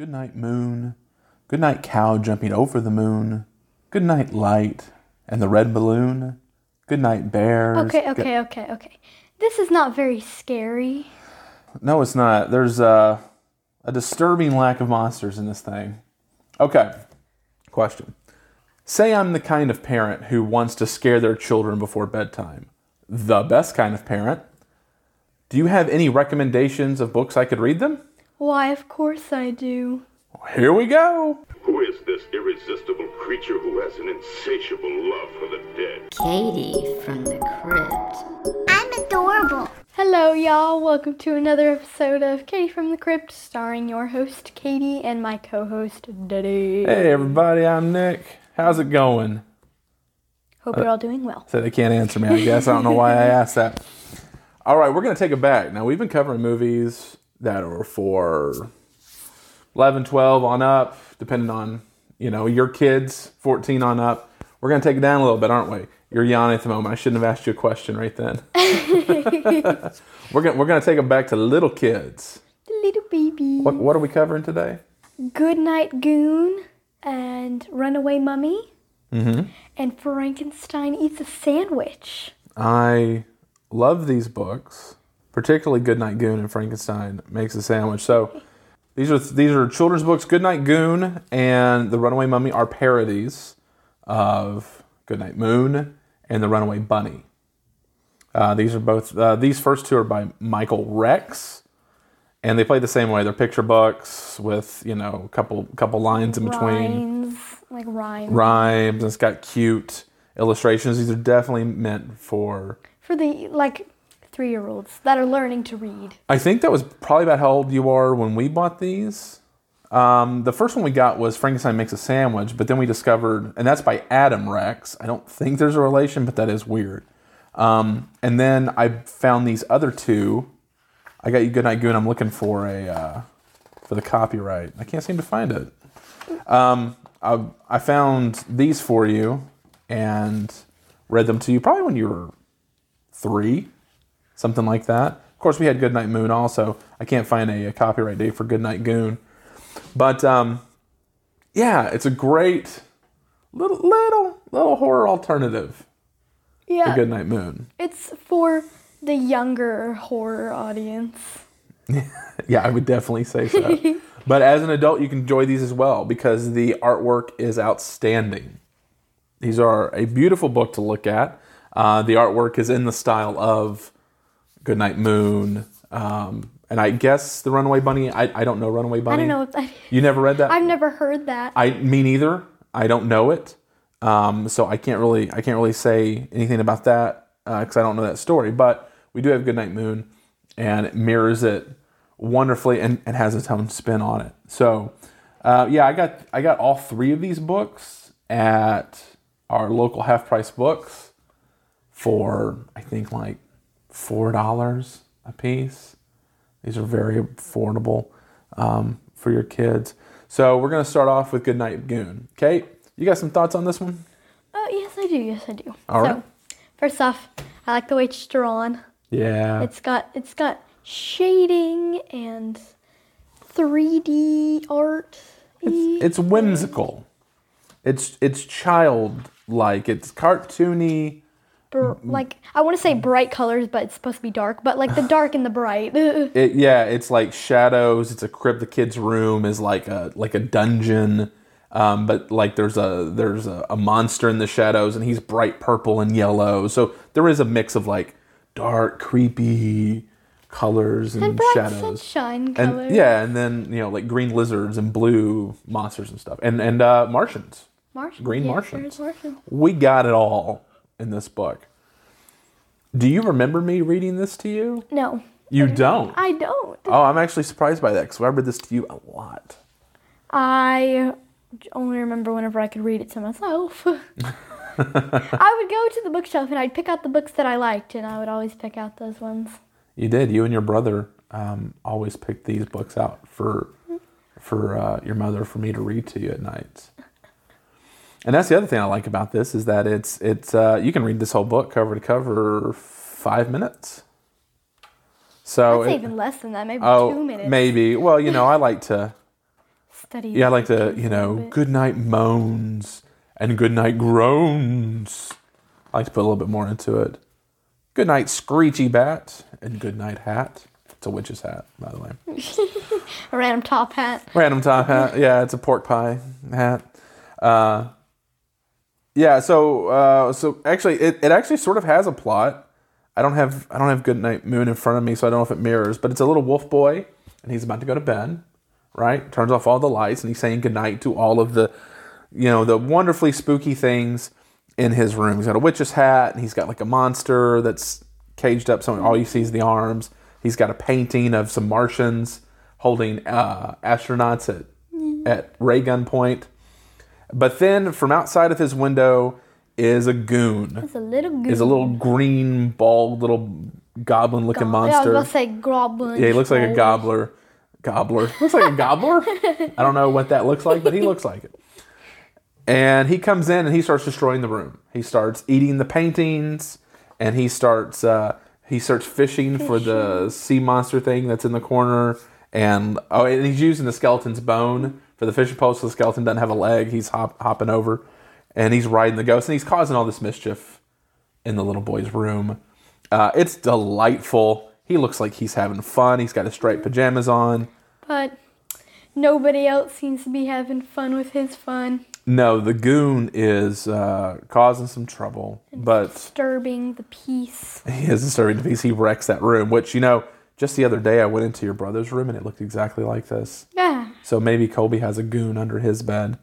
Good night, moon. Good night, cow jumping over the moon. Good night, light and the red balloon. Good night, bears. Okay, okay, okay, okay. This is not very scary. No, it's not. There's a, a disturbing lack of monsters in this thing. Okay. Question. Say I'm the kind of parent who wants to scare their children before bedtime. The best kind of parent. Do you have any recommendations of books I could read them? Why, of course I do. Here we go. Who is this irresistible creature who has an insatiable love for the dead? Katie from the crypt. I'm adorable. Hello, y'all. Welcome to another episode of Katie from the Crypt, starring your host, Katie, and my co host, Diddy. Hey, everybody, I'm Nick. How's it going? Hope you're uh, all doing well. So they can't answer me, I guess. I don't know why I asked that. All right, we're going to take it back. Now, we've been covering movies that are for 11, 12 on up, depending on, you know, your kids, 14 on up. We're going to take it down a little bit, aren't we? You're yawning at the moment. I shouldn't have asked you a question right then. we're going we're to take them back to little kids. The Little baby. What, what are we covering today? Good Night Goon and Runaway Mummy. Mm-hmm. And Frankenstein Eats a Sandwich. I love these books, particularly Goodnight Goon and Frankenstein Makes a Sandwich. So these are these are children's books. Goodnight Goon and The Runaway Mummy are parodies of Goodnight Moon and The Runaway Bunny. Uh, these are both uh, these first two are by Michael Rex, and they play the same way. They're picture books with you know a couple couple lines in between Rhymes. Like rhymes. rhymes. And it's got cute illustrations. These are definitely meant for For the, like, three year olds that are learning to read. I think that was probably about how old you are when we bought these. Um, the first one we got was Frankenstein Makes a Sandwich, but then we discovered, and that's by Adam Rex. I don't think there's a relation, but that is weird. Um, and then I found these other two. I got you Goodnight Goon. I'm looking for a uh, for the copyright. I can't seem to find it. Um, I, I found these for you and read them to you probably when you were three, something like that. Of course, we had Goodnight Moon also. I can't find a, a copyright date for Goodnight Goon, but um, yeah, it's a great little little little horror alternative to Yeah. Goodnight Moon. It's for the younger horror audience. Yeah, I would definitely say so. but as an adult, you can enjoy these as well because the artwork is outstanding. These are a beautiful book to look at. Uh, the artwork is in the style of Goodnight Moon. Um, and I guess the Runaway Bunny. I, I don't know Runaway Bunny. I don't know. You never read that? I've never heard that. I me neither. I don't know it, um, so I can't really I can't really say anything about that because I don't know that story. But we do have Goodnight Moon, and it mirrors it wonderfully and, and has its own spin on it. So uh, yeah, I got I got all three of these books at our local half price books for I think like four dollars a piece. These are very affordable um, for your kids. So we're gonna start off with Goodnight Goon. Kate, you got some thoughts on this one? Oh, yes, I do. Yes, I do. All so, right. first off, I like the way it's drawn. Yeah. It's got it's got shading and 3D art. It's whimsical. It's it's childlike. It's cartoony. Br- like I want to say bright colors, but it's supposed to be dark. But like the dark and the bright. It yeah, it's like shadows. It's a crypt. The kid's room is like a like a dungeon. Um, but like there's a there's a, a monster in the shadows and he's bright purple and yellow. So there is a mix of like dark, creepy colors and, and bright shadows. sunshine colors. And yeah, and then you know like green lizards and blue monsters and stuff, and and uh, Martians. Martians. green yes, Martians. We got it all in this book. Do you remember me reading this to you? No, You don't. I don't. Oh, I'm actually surprised by that because I read this to you a lot. I only remember whenever I could read it to myself. I would go to the bookshelf and I'd pick out the books that I liked, and I would always pick out those ones. You did. You and your brother um, always picked these books out for for uh, your mother for me to read to you at nights. And that's the other thing I like about this is that it's it's uh, you can read this whole book cover to cover five minutes. So I'd it- even less than that, maybe oh two minutes. maybe well you know I like to Study. Yeah, I like the, victims you know, good night moans and good night groans. I like to put a little bit more into it. Good night screechy bat and good night hat. It's a witch's hat, by the way. A random top hat. Random top hat. Yeah, it's a pork pie hat. Uh, yeah, so uh, so actually, it, it actually sort of has a plot. I don't have I don't have Good Night Moon in front of me, so I don't know if it mirrors. But it's a little wolf boy, and he's about to go to bed. Right, turns off all the lights, and he's saying goodnight to all of the, you know, the wonderfully spooky things in his room. He's got a witch's hat, and he's got like a monster that's caged up. So all you see is the arms. He's got a painting of some Martians holding uh, astronauts at at ray gun point. But then from outside of his window is a goon. It's a little goose. Is a little green, bald, little goblin looking monster. Yeah, I was say goblin. Yeah, he looks like a gobbler. Gobbler. Looks like a gobbler. I don't know what that looks like, but he looks like it. And he comes in and he starts destroying the room. He starts eating the paintings, and he starts uh, he starts fishing, for the sea monster thing that's in the corner. And oh, and he's using the skeleton's bone for the fishing pole, so the skeleton doesn't have a leg. He's hop, hopping over, and he's riding the ghost, and he's causing all this mischief in the little boy's room. Uh, it's delightful. He looks like he's having fun. He's got his striped pajamas on. But nobody else seems to be having fun with his fun. No, the goon is uh, causing some trouble, but Disturbing the peace. he is disturbing the piece. He wrecks that room, which, you know, just the other day I went into your brother's room and it looked exactly like this. Yeah. So maybe Colby has a goon under his bed.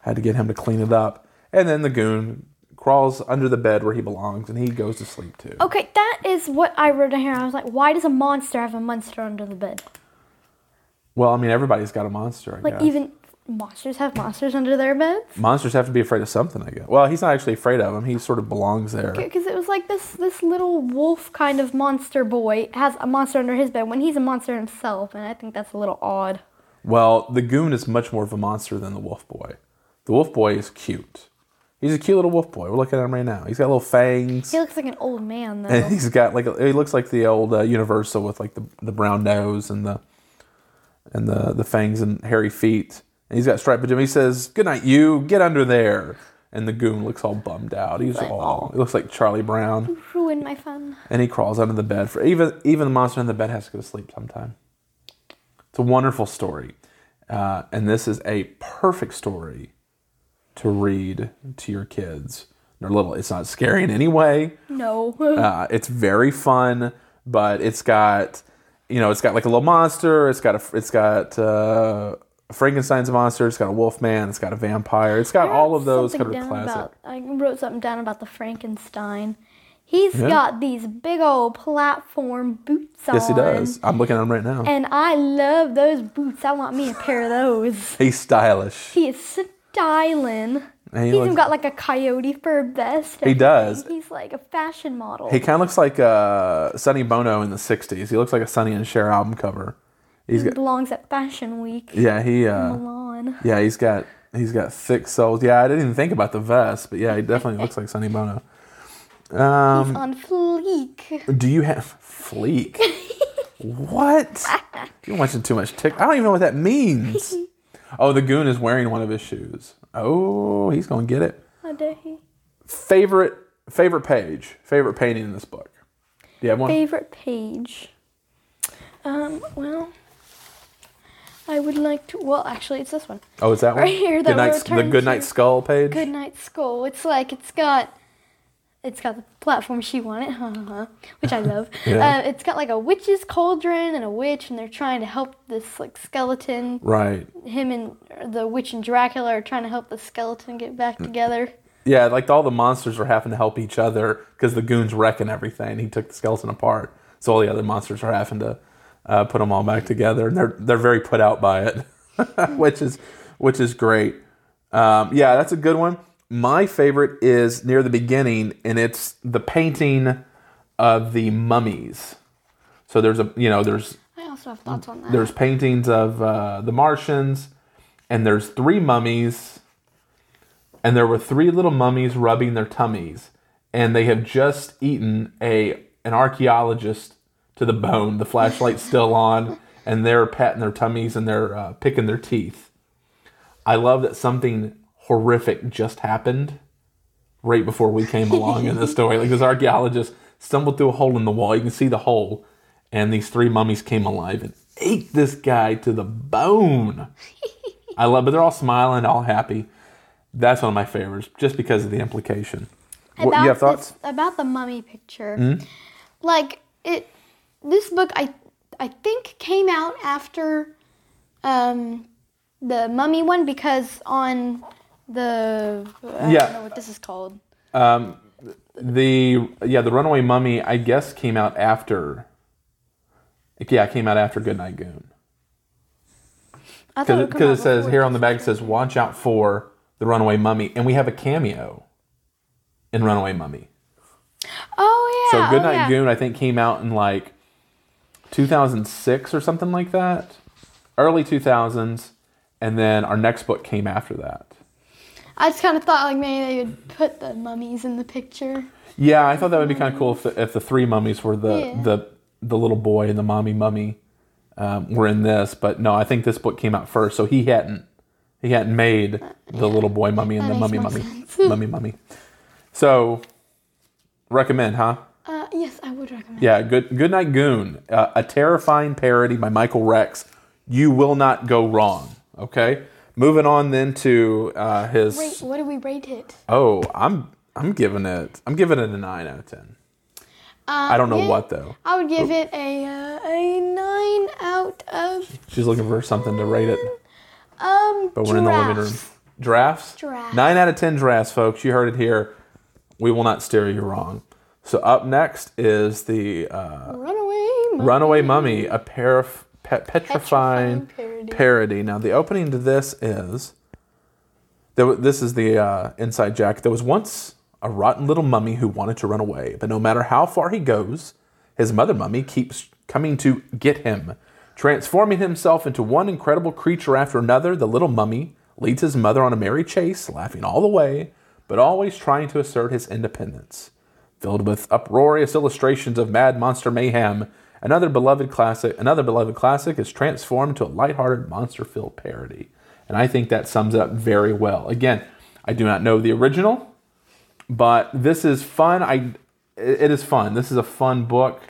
Had to get him to clean it up. And then the goon crawls under the bed where he belongs and he goes to sleep too. Okay, that is what I wrote down here. I was like, why does a monster have a monster under the bed? Well, I mean, everybody's got a monster, I Like guess. even monsters have monsters under their beds. Monsters have to be afraid of something, I guess. Well, he's not actually afraid of him. He sort of belongs there. Because it was like this this little wolf kind of monster boy has a monster under his bed when he's a monster himself, and I think that's a little odd. Well, the goon is much more of a monster than the wolf boy. The wolf boy is cute. He's a cute little wolf boy. We're looking at him right now. He's got little fangs. He looks like an old man though. and he's got like a, he looks like the old uh, Universal with like the, the brown nose and the and the the fangs and hairy feet. And he's got striped pajamas. He says, "Good night, you. Get under there." And the goon looks all bummed out. He's all he looks like Charlie Brown, Ruined my fun. and he crawls under the bed. For even even the monster in the bed has to go to sleep sometime. It's a wonderful story, uh, and this is a perfect story to read to your kids. They're little. It's not scary in any way. No. Uh, it's very fun, but it's got, you know, it's got like a little monster. It's got a, it's got uh, Frankenstein's monster. It's got a wolf man. It's got a vampire. It's got all of those kind of classic. About, I wrote something down about the Frankenstein. He's Yeah. got these big old platform boots on. yes, he does. I'm looking at him right now. And I love those boots. I want me a pair of those. He's stylish. He is styling. He He's even got like a coyote fur vest. He does. He's like a fashion model. He kind of looks like uh, Sonny Bono in the '60s. He looks like a Sonny and Cher album cover. He's He got, belongs at Fashion Week. yeah, he, uh, Milan. yeah, he's got, he's got thick soles. Yeah, I didn't even think about the vest, but yeah, he definitely looks like Sonny Bono. Um, He's on fleek. Do you have fleek? what? You're watching too much Tik. I don't even know what that means. Oh, the goon is wearing one of his shoes. Oh, he's gonna get it. How dare he? Favorite favorite page. Favorite painting in this book. Do you have one? Favorite page. Um, well, I would like to. Well, actually, it's this one. Oh, is that one? Right here that Good night, we're the Good Night to. Skull page. Good Night Skull. It's like it's got. It's got the platform she wanted, which I love. Yeah. uh, it's got like a witch's cauldron and a witch, and they're trying to help this like skeleton. Right. Him and the witch and Dracula are trying to help the skeleton get back Mm. together. Yeah, like all the monsters are having to help each other because the goon's wrecking everything. He took the skeleton apart, so all the other monsters are having to uh, put them all back together, and they're they're very put out by it, which is which is great. Um, yeah, that's a good one. My favorite is near the beginning, and it's the painting of the mummies. So there's a you know there's I also have thoughts on that. there's paintings of uh, the Martians, and there's three mummies, and there were three little mummies rubbing their tummies, and they have just eaten a an archaeologist to the bone. The flashlight's still on, and they're patting their tummies and they're uh, picking their teeth. I love that something horrific just happened right before we came along in the story. Like this archaeologist stumbled through a hole in the wall. You can see the hole, and these three mummies came alive and ate this guy to the bone. I love, but they're all smiling, all happy. That's one of my favorites, just because of the implication. What, you have thoughts? this- about the mummy picture. Like it, this book I I think came out after um, the mummy one because on the I Yeah. don't know what this is called. Um, The yeah, the Runaway Mummy, I guess, came out after. Yeah, it came out after Goodnight Goon. I thought Because come it says here on the back, it says, watch out for the Runaway Mummy. And we have a cameo in Runaway Mummy. Oh So yeah. Goodnight oh, yeah. Goon, I think, came out in like 2006 or something like that. Early 2000s. And then our next book came after that. I just kind of thought like maybe they would put the mummies in the picture. Yeah, I thought that would be kind of cool if the, if the three mummies were the, Yeah. the, the little boy and the mommy mummy um, were in this. But no, I think this book came out first. So he hadn't he hadn't made the little boy mummy and That the mummy mummy mummy mummy. So recommend, huh? Uh, yes, I would recommend. Yeah, good Good Night Goon, uh, a terrifying parody by Michael Rex. You will not go wrong. Okay, moving on then to uh, his. Wait, what do we rate it? Oh, I'm I'm giving it I'm giving it a nine out of ten. I don't know yeah. what though. I would give it a uh, a nine out of She's looking for something to rate it, um. but we're in the living room. giraffes. Drafts. Giraffes. Nine out of ten drafts, folks. You heard it here. We will not steer you wrong. So up next is the uh, Runaway. Mummy. Runaway Mummy, a pair of pe- petrifying, Petrifying parody. parody. Now, the opening to this is there, this is the uh, inside jack. There was once a rotten little mummy who wanted to run away, but no matter how far he goes, his mother mummy keeps coming to get him. Transforming himself into one incredible creature after another, the little mummy leads his mother on a merry chase, laughing all the way, but always trying to assert his independence filled with uproarious illustrations of mad monster mayhem. Another beloved classic, another beloved classic is transformed to a lighthearted monster-filled parody. And I think that sums it up very well. Again, I do not know the original, but this is fun. I it is fun. This is a fun book.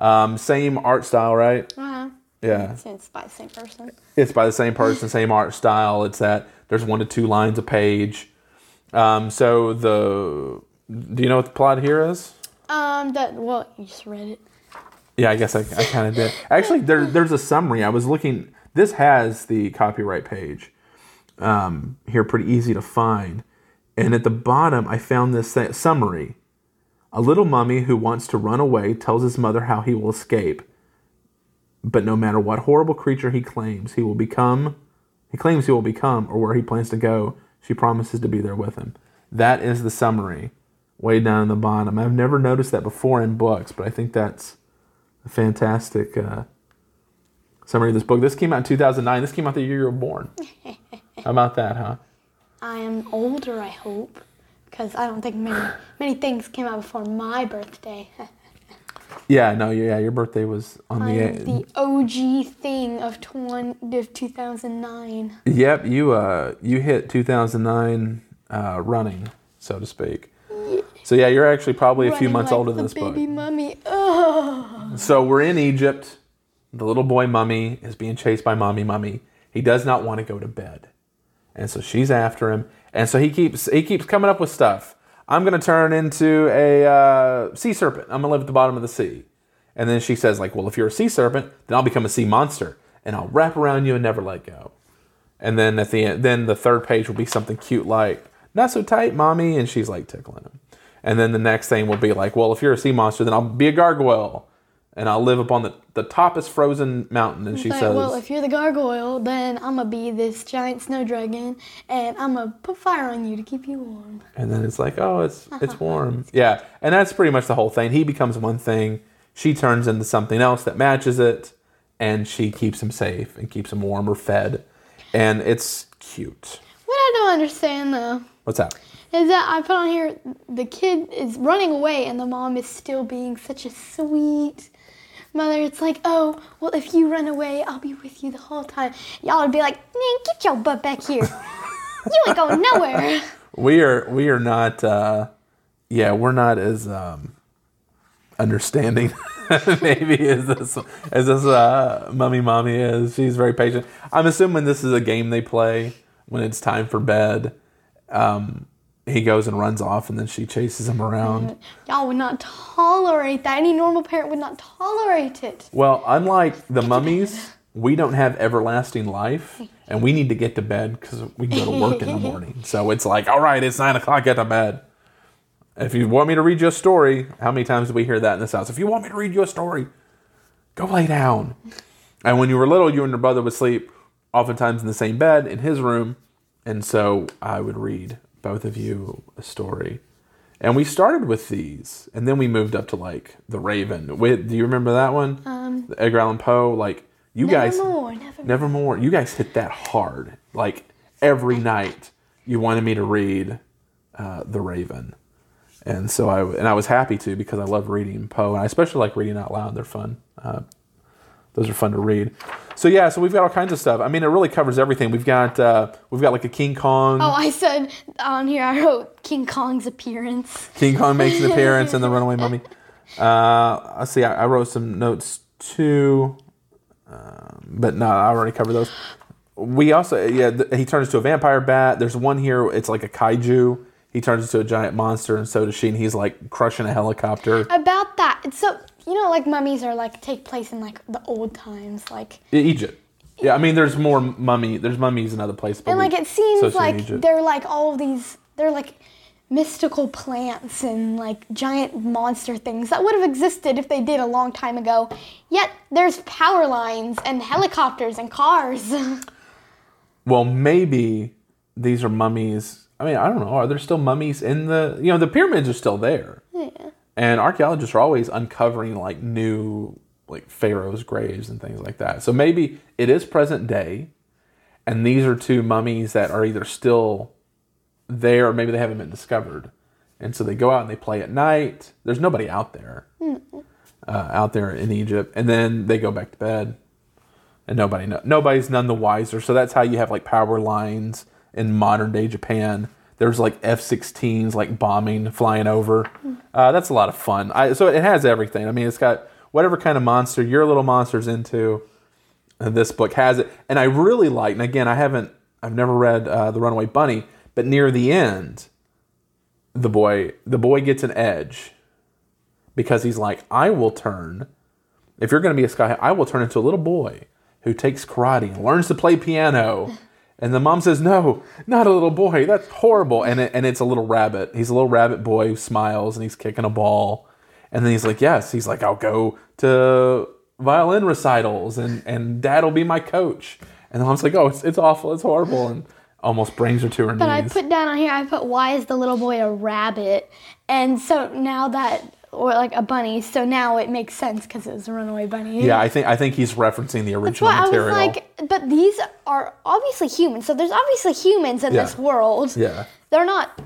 Um, same art style, right? Uh-huh. Yeah. Since by the same person. It's by the same person, same art style. It's that there's one to two lines a page. Um, so the do you know what the plot here is? Um. That. Well, you just read it. Yeah, I guess I, I kind of did. Actually, there, there's a summary. I was looking. This has the copyright page um, here, pretty easy to find. And at the bottom, I found this summary. A little mummy who wants to run away tells his mother how he will escape. But no matter what horrible creature he claims he will become, he claims he will become, or where he plans to go, she promises to be there with him. That is the summary, way down in the bottom. I've never noticed that before in books, but I think that's a fantastic uh, summary of this book. This came out in 2009. This came out the year you were born. How about that, huh? I am older, I hope, because I don't think many many things came out before my birthday. Yeah, no, yeah, your birthday was on the I'm eighth. the OG thing of 20, of 2009. Yep, you uh you hit 2009 uh, running, so to speak. So yeah, you're actually probably a few months like older than this book. baby mummy. Ugh. So we're in Egypt. The little boy mummy is being chased by mommy mummy. He does not want to go to bed. And so she's after him. And so he keeps he keeps coming up with stuff. I'm gonna turn into a uh, sea serpent. I'm gonna live at the bottom of the sea. And then she says, like, well, if you're a sea serpent, then I'll become a sea monster and I'll wrap around you and never let go. And then at the end, then the third page will be something cute like, not so tight, mommy, and she's like tickling him. And then the next thing will be like, well, if you're a sea monster, then I'll be a gargoyle and I'll live up on the, the toppest frozen mountain. And she Like, says, well, if you're the gargoyle, then I'm gonna be this giant snow dragon, and I'm gonna put fire on you to keep you warm. and then it's like, oh, it's it's warm. Yeah, and that's pretty much the whole thing. He becomes one thing, she turns into something else that matches it, and she keeps him safe and keeps him warm or fed, and it's cute. What I don't understand though What's that? Is that I put on here the kid is running away, and the mom is still being such a sweet mother. It's like, oh, well, if you run away, I'll be with you the whole time. Y'all would be like, man, get your butt back here. You ain't going nowhere. we are we are not uh yeah we're not as um understanding maybe as this as this uh mummy mommy is she's very patient i'm assuming this is a game they play when it's time for bed um he goes and runs off and then she chases him around Y'all would not tolerate that. Any normal parent would not tolerate it. well unlike the mummies we don't have everlasting life and we need to get to bed because we go to work in the morning so it's like all right it's nine o'clock get to bed If you want me to read you a story, how many times do we hear that in this house? If you want me to read you a story, go lay down. And when you were little, you and your brother would sleep oftentimes in the same bed in his room. And so I would read both of you a story. And we started with these, and then we moved up to like The Raven. Wait, do you remember that one? Um, Edgar Allan Poe. Like, you guys. Nevermore, nevermore. Nevermore. You guys hit that hard. Like every night, you wanted me to read uh, The Raven, and so I and I was happy to because I love reading Poe, and I especially like reading out loud. They're fun. Uh, those are fun to read. So yeah, so we've got all kinds of stuff. I mean, it really covers everything. We've got uh, we've got like a King Kong. Oh, I said on here, I wrote King Kong's appearance. King Kong makes an appearance in the Runaway Mummy. Uh, let's see. I, I wrote some notes too, um, but no, I already covered those. We also, yeah, th- he turns into a vampire bat. There's one here. It's like a kaiju. He turns into a giant monster, and so does she. And he's like crushing a helicopter. About that, it's so you know, like mummies are like take place in like the old times, like Egypt. Yeah, I mean, there's more mummy. There's mummies in other places. but and like it seems like they're like all of these they're like mystical plants and like giant monster things that would have existed if they did a long time ago yet there's power lines and helicopters and cars well, maybe these are mummies. I mean, I don't know. Are there still mummies in the? You know, the pyramids are still there. yeah. And archaeologists are always uncovering like new like pharaohs' graves and things like that. So maybe it is present day, and these are two mummies that are either still there or maybe they haven't been discovered. And so they go out and they play at night. There's nobody out there, uh, out there in Egypt, and then they go back to bed, and nobody nobody's none the wiser. So that's how you have like power lines in modern day Japan. There's like F-16s like bombing flying over. Uh, that's a lot of fun. I, so it has everything. I mean, it's got whatever kind of monster your little monster's into. And this book has it, and I really like. And again, I haven't, I've never read uh, the Runaway Bunny, but near the end, the boy, the boy gets an edge because he's like, I will turn. If you're going to be a sky, I will turn into a little boy who takes karate and learns to play piano. And the mom says, "No, not a little boy. That's horrible." And it, and it's a little rabbit. He's a little rabbit boy who smiles and he's kicking a ball. And then he's like, "Yes." He's like, "I'll go to violin recitals and and Dad will be my coach." And the mom's like, "Oh, it's, it's awful. It's horrible." And almost brings her to her but i put down on here i put why is the little boy a rabbit and so now that or like a bunny so now it makes sense because it was a runaway bunny yeah, I think I think he's referencing the original Well, I was material. like, but these are obviously humans. So there's obviously humans in Yeah. this world. yeah. They're not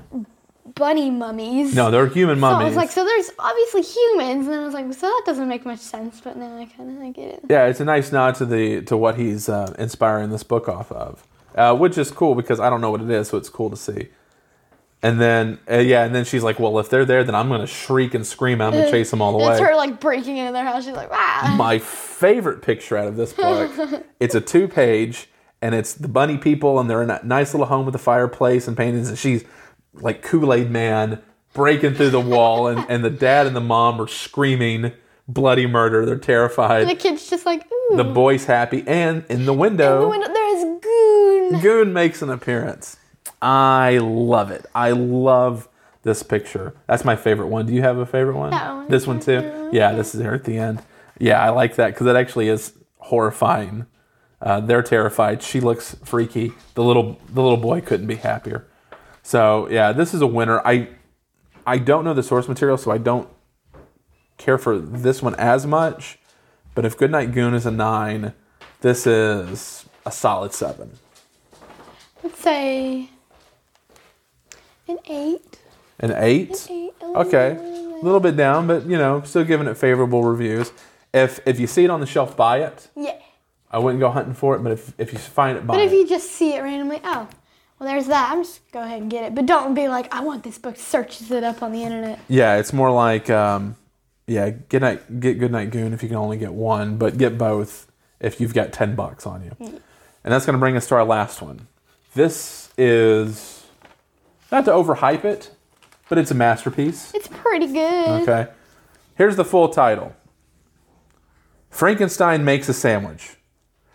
bunny mummies. No, they're human So I mummies. was like, so there's obviously humans, and then I was like, so that doesn't make much sense. But now I kind of like get it. Yeah, it's a nice nod to the to what he's uh, inspiring this book off of, uh, which is cool because I don't know what it is, so it's cool to see. And then uh, yeah, and then she's like, "Well, if they're there, then I'm going to shriek and scream. I'm to chase them all the way. It's her like breaking into their house. She's like, ah. My favorite picture out of this book, it's a two page, and it's the bunny people, and they're in a nice little home with a fireplace and paintings, and she's like Kool Aid Man breaking through the wall, and, and the dad and the mom are screaming bloody murder. They're terrified. the kid's just like, ooh. The boy's happy, and in the window, In the window, there is goon. Goon makes an appearance. I love it. I love this picture. That's my favorite one. Do you have a favorite one? That one. This one too. Yeah, this is her at the end. Yeah, I like that because it actually is horrifying. Uh, they're terrified. She looks freaky. The little the little boy couldn't be happier. So yeah, this is a winner. I I don't know the source material, so I don't care for this one as much. But if Goodnight Goon is a nine, this is a solid seven. Let's say an eight. An eight. Eight. Okay, a little bit down, but you know, still giving it favorable reviews. If if you see it on the shelf, buy it. Yeah. I wouldn't go hunting for it, but if if you find it, buy But if it. you just see it randomly, oh, Well, there's that. I'm just go ahead and get it, but don't be like, I want this book. Searches it up on the internet. Yeah, it's more like, um, yeah, get night, get good night goon if you can only get one, but get both if you've got ten bucks on you. And that's going to bring us to our last one. This is not to overhype it, but it's a masterpiece. It's pretty good. Okay, here's the full title: Frankenstein makes a sandwich,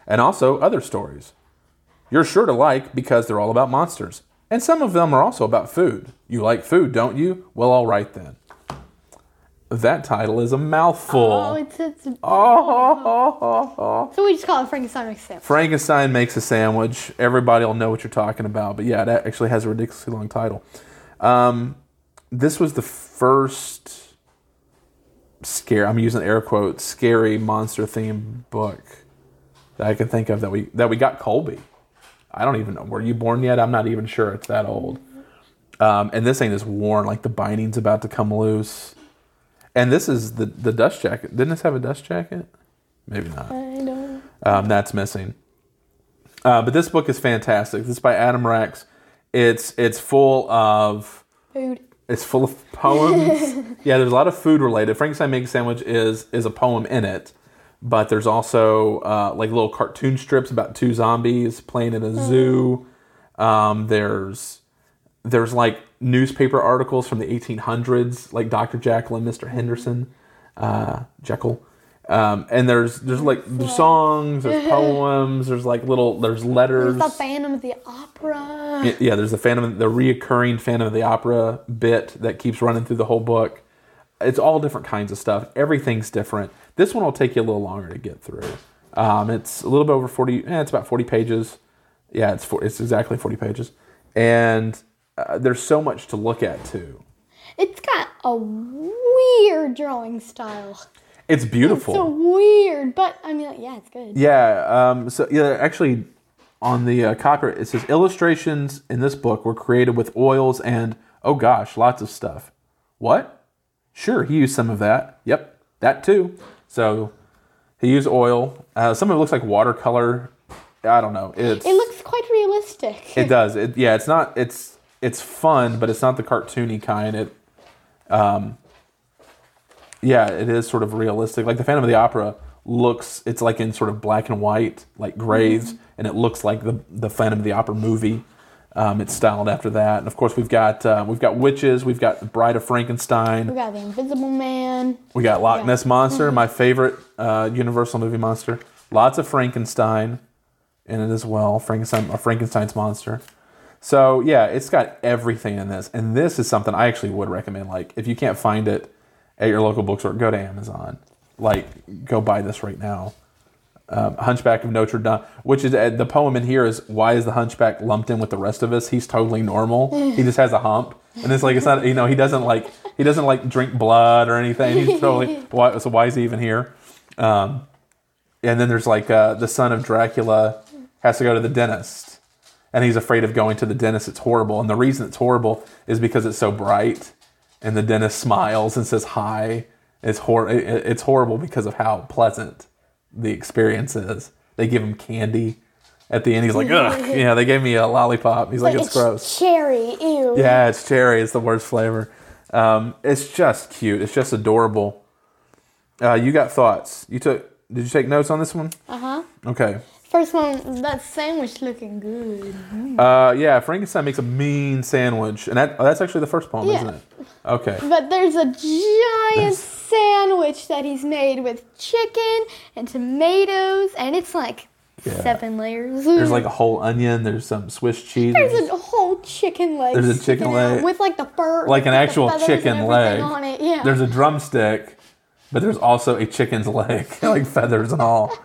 and also other stories. You're sure to like because they're all about monsters. And some of them are also about food. You like food, don't you? Well, all right then. That title is a mouthful. Oh, it's, it's Oh, so we just call it Frankenstein makes a sandwich. Frankenstein makes a sandwich. Everybody will know what you're talking about. But yeah, it actually has a ridiculously long title. Um, this was the first scare. I'm using air quotes. Scary monster themed book that I can think of that we that we got Colby. I don't even know. Were you born yet? I'm not even sure. It's that old. Um, and this thing is worn. Like the binding's about to come loose. And this is the the dust jacket. Didn't this have a dust jacket? Maybe not. I don't. Um, that's missing. Uh, but this book is fantastic. This is by Adam Rex. It's it's full of Food. it's full of poems. yeah, there's a lot of food related. Frankenstein Makes a Sandwich is is a poem in it, but there's also uh, like little cartoon strips about two zombies playing in a zoo. Um, there's there's like newspaper articles from the 1800s, like Dr. Jekyll and Mr. Henderson, uh, Jekyll. Um, and there's there's like there's songs, there's poems, there's like little there's letters. There's the Phantom of the Opera. Y- yeah, there's the Phantom, the reoccurring Phantom of the Opera bit that keeps running through the whole book. It's all different kinds of stuff. Everything's different. This one will take you a little longer to get through. Um, it's a little bit over forty. Eh, it's about forty pages. Yeah, it's for, it's exactly forty pages, and uh, there's so much to look at too. It's got a weird drawing style. It's beautiful. So weird, but I mean, like, yeah, it's good. Yeah. Um, so yeah, actually, on the uh, copyright it says illustrations in this book were created with oils and oh gosh, lots of stuff. What? Sure, he used some of that. Yep, that too. So he used oil. Uh, some of it looks like watercolor. I don't know. It's It looks quite realistic. it does. It yeah. It's not. It's it's fun, but it's not the cartoony kind. It um yeah, it is sort of realistic. Like the Phantom of the Opera looks. It's like in sort of black and white, like grays, and it looks like the the Phantom of the Opera movie. Um, it's styled after that, and of course we've got uh, we've got witches, we've got the Bride of Frankenstein, we got the Invisible Man. we got Loch Ness monster, my favorite uh, Universal movie monster. Lots of Frankenstein in it as well. Frankenstein, a Frankenstein's monster. So yeah, it's got everything in this, and this is something I actually would recommend. Like, if you can't find it at your local bookstore, go to Amazon. Like, go buy this right now. Um, Hunchback of Notre Dame, which is uh, the poem in here is why is the Hunchback lumped in with the rest of us? He's totally normal. he just has a hump, and it's like it's not you know he doesn't like he doesn't like drink blood or anything. He's totally why, so why is he even here? Um, and then there's like uh, the son of Dracula has to go to the dentist, and he's afraid of going to the dentist. It's horrible, and the reason it's horrible is because it's so bright, and the dentist smiles and says hi. It's hor- It's horrible because of how pleasant the experience is. They give him candy at the end. He's like, ugh, yeah. They gave me a lollipop. He's like, it's, gross. cherry. Ew. Yeah, it's cherry. It's the worst flavor. Um, it's just cute. It's just adorable. Uh, you got thoughts? You took? Did you take notes on this one? Uh huh. Okay. First one, that sandwich looking good. Uh, yeah, Frankenstein makes a mean sandwich, and that, oh, that's actually the first poem, Yeah. isn't it? Okay. But there's a giant sandwich that he's made with chicken and tomatoes, and it's like Yeah. seven layers. There's like a whole onion. There's some Swiss cheese. There's a whole chicken leg. There's a chicken leg. with like the fur, like an actual chicken leg. on it. Yeah. There's a drumstick, but there's also a chicken's leg, like feathers and all.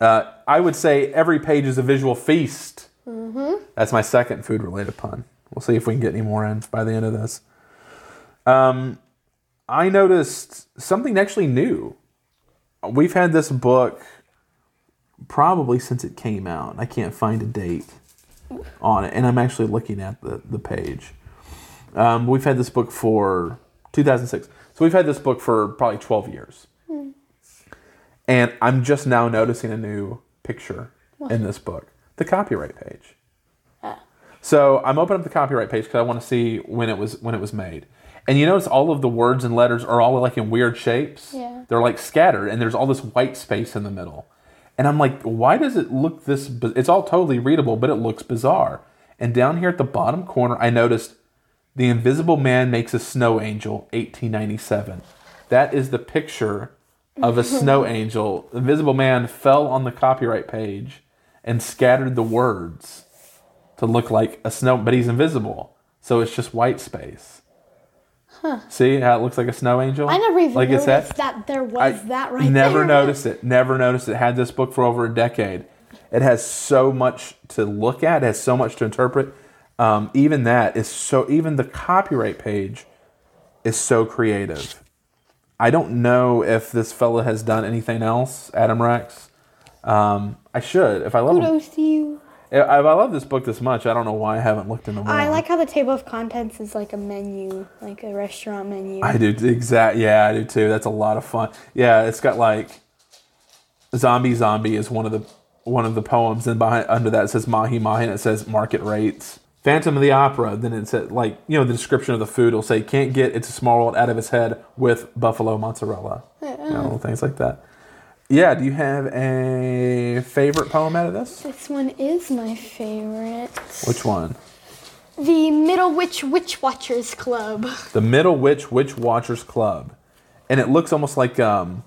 Uh, I would say every page is a visual feast. Mm-hmm. That's my second food related pun. We'll see if we can get any more in by the end of this. Um, I noticed something actually new. We've had this book probably since it came out. I can't find a date on it, and I'm actually looking at the, the page. Um, we've had this book for 2006. So we've had this book for probably 12 years. And I'm just now noticing a new picture in this book the copyright page. Ah. So I'm opening up the copyright page because I want to see when it was when it was made. And you notice all of the words and letters are all like in weird shapes. Yeah. They're like scattered, and there's all this white space in the middle. And I'm like, why does it look this? bi- It's all totally readable, but it looks bizarre. And down here at the bottom corner, I noticed the Invisible Man makes a snow angel, 1897. That is the picture of a snow angel. The Invisible Man fell on the copyright page and scattered the words to look like a snow, but he's invisible, so it's just white space. Huh. See how it looks like a snow angel? I never even like noticed that, there was I that right there. never there. noticed it. Never noticed it. Had this book for over a decade. It has so much to look at. It has so much to interpret. Um, even that is so. Even the copyright page is so creative. I don't know if this fella has done anything else, Adam Rex. Um, I should. If I love, Kudos to you. if I love this book this much, I don't know why I haven't looked into more. I like how the table of contents is like a menu, like a restaurant menu. I do exact. Yeah, I do too. That's a lot of fun. Yeah, it's got like zombie zombie is one of the one of the poems, and behind under that it says mahi mahi, and it says market rates. Phantom of the Opera. Then it said like you know the description of the food will say can't get it's a small world out of his head with buffalo mozzarella. You know, things like that. Yeah. Do you have a favorite poem out of this? this one is my favorite. Which one? The Middle Witch Witch Watchers Club. The Middle Witch Witch Watchers Club, and it looks almost like um,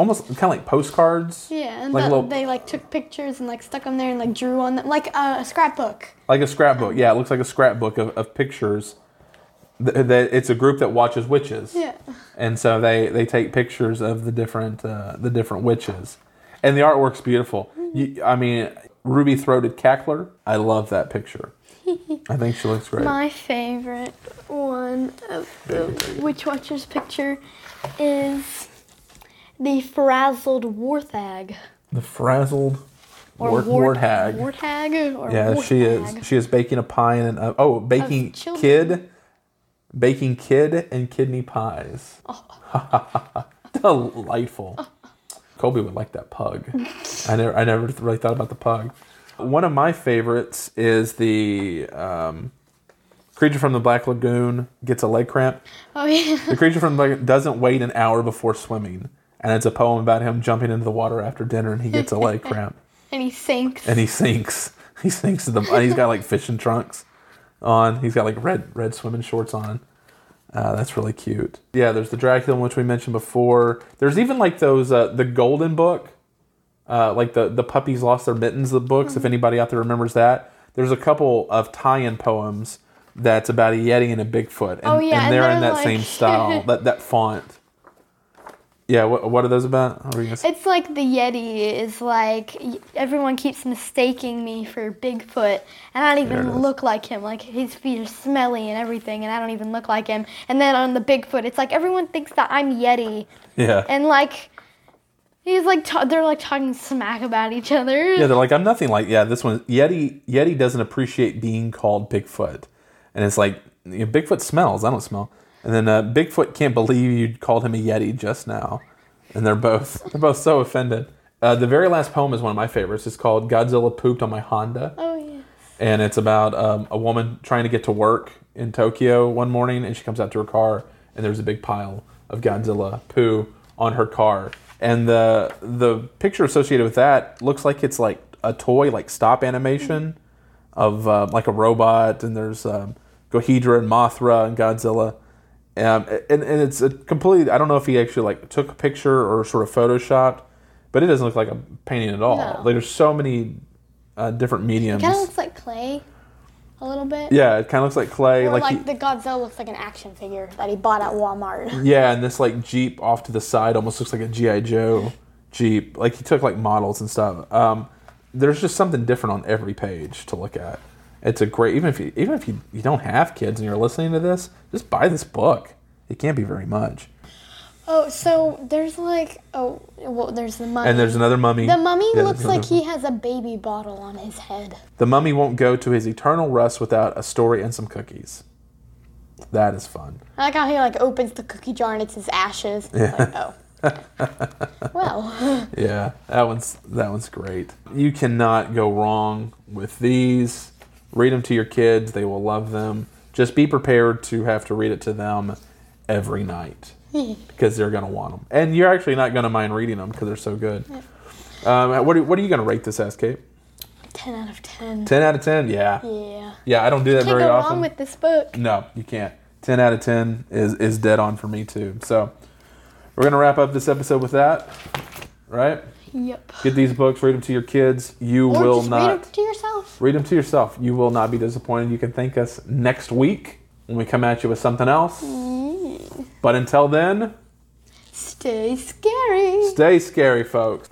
almost kind of like postcards. Yeah, and Like little- they like took pictures and like stuck them there and like drew on them like uh, a scrapbook. Like a scrapbook. Yeah, it looks like a scrapbook of, of pictures. That it's a group that watches witches. Yeah. And so they they take pictures of the different uh, the different witches, and the artwork's beautiful. You, I mean, ruby throated cackler. I love that picture. I think she looks great. My favorite one of the Witch Watchers picture is the frazzled warthag. the frazzled Or wart, wart- warthag. Warthag? Or Yeah, she is. She is baking a pie and uh, oh, baking kid, baking kid and kidney pies. Delightful. Colby would like that pug. I never, I never really thought about the pug. One of my favorites is the um, creature from the Black Lagoon gets a leg cramp. Oh yeah. The creature from the Black doesn't wait an hour before swimming, and it's a poem about him jumping into the water after dinner and he gets a leg cramp And he sinks. and he sinks. He sinks to the. And he's got like fishing trunks on. He's got like red red swimming shorts on. Uh, that's really cute. Yeah, there's the Dracula, which we mentioned before. There's even like those uh, the Golden Book, uh, like the the puppies lost their mittens. The books, Mm-hmm. if anybody out there remembers that. There's a couple of tie-in poems that's about a yeti and a Bigfoot, and, Oh, yeah, and and they're in they're that same style, that that font. Yeah, what, what are those about? It's like the Yeti is like everyone keeps mistaking me for Bigfoot, and I don't even look like him. Like his feet are smelly and everything, and I don't even look like him. And then on the Bigfoot, it's like everyone thinks that I'm Yeti, Yeah. and like he's like ta- they're like talking smack about each other. Yeah, they're like, I'm nothing like. Yeah, this one Yeti. Yeti doesn't appreciate being called Bigfoot, and it's like you know, Bigfoot smells. I don't smell. And then uh, Bigfoot can't believe you called him a Yeti just now, and they're both they're both so offended. Uh, the very last poem is one of my favorites. It's called "Godzilla Pooped on My Honda." Oh yeah. and it's about um, a woman trying to get to work in Tokyo one morning, and she comes out to her car, and there's a big pile of Godzilla poo on her car, and the the picture associated with that looks like it's like a toy, like stop animation of uh, like a robot, and there's um, Gohedra and Mothra and Godzilla. Um, and, and it's a completely, I don't know if he actually like took a picture or sort of photoshopped, but it doesn't look like a painting at all. No. Like there's so many uh, different mediums. It kind of looks like clay, a little bit. Yeah, it kind of looks like clay. Or like, like, he- the Godzilla looks like an action figure that he bought at Walmart. yeah, and this like Jeep off to the side almost looks like a GI Joe Jeep. Like he took like models and stuff. Um, there's just something different on every page to look at. It's a great even if you even if you, you don't have kids and you're listening to this, just buy this book. It can't be very much. Oh, so there's like oh well, there's the mummy. And there's another mummy. the mummy Yeah, looks like he has a baby bottle on his head. The mummy won't go to his eternal rest without a story and some cookies. That is fun. I like how he like opens the cookie jar and it's his ashes. It's like, oh. well, Yeah, that one's that one's great. You cannot go wrong with these. Read them to your kids; they will love them. Just be prepared to have to read it to them every night because they're going to want them, and you're actually not going to mind reading them because they're so good. Um, what are, what are you going to rate this as, Kate? 10 out of 10. Ten out of ten. Yeah, Yeah. yeah. I don't do that Can't very go often. wrong with this book. No, you can't. 10 out of 10 is, is dead on for me, too. So, we're going to wrap up this episode with that, right? Yep. Get these books, read them to your kids. You Or will just not. read them to yourself. read them to yourself. You will not be disappointed. You can thank us next week when we come at you with something else. Mm. But until then, Stay scary. stay scary, folks.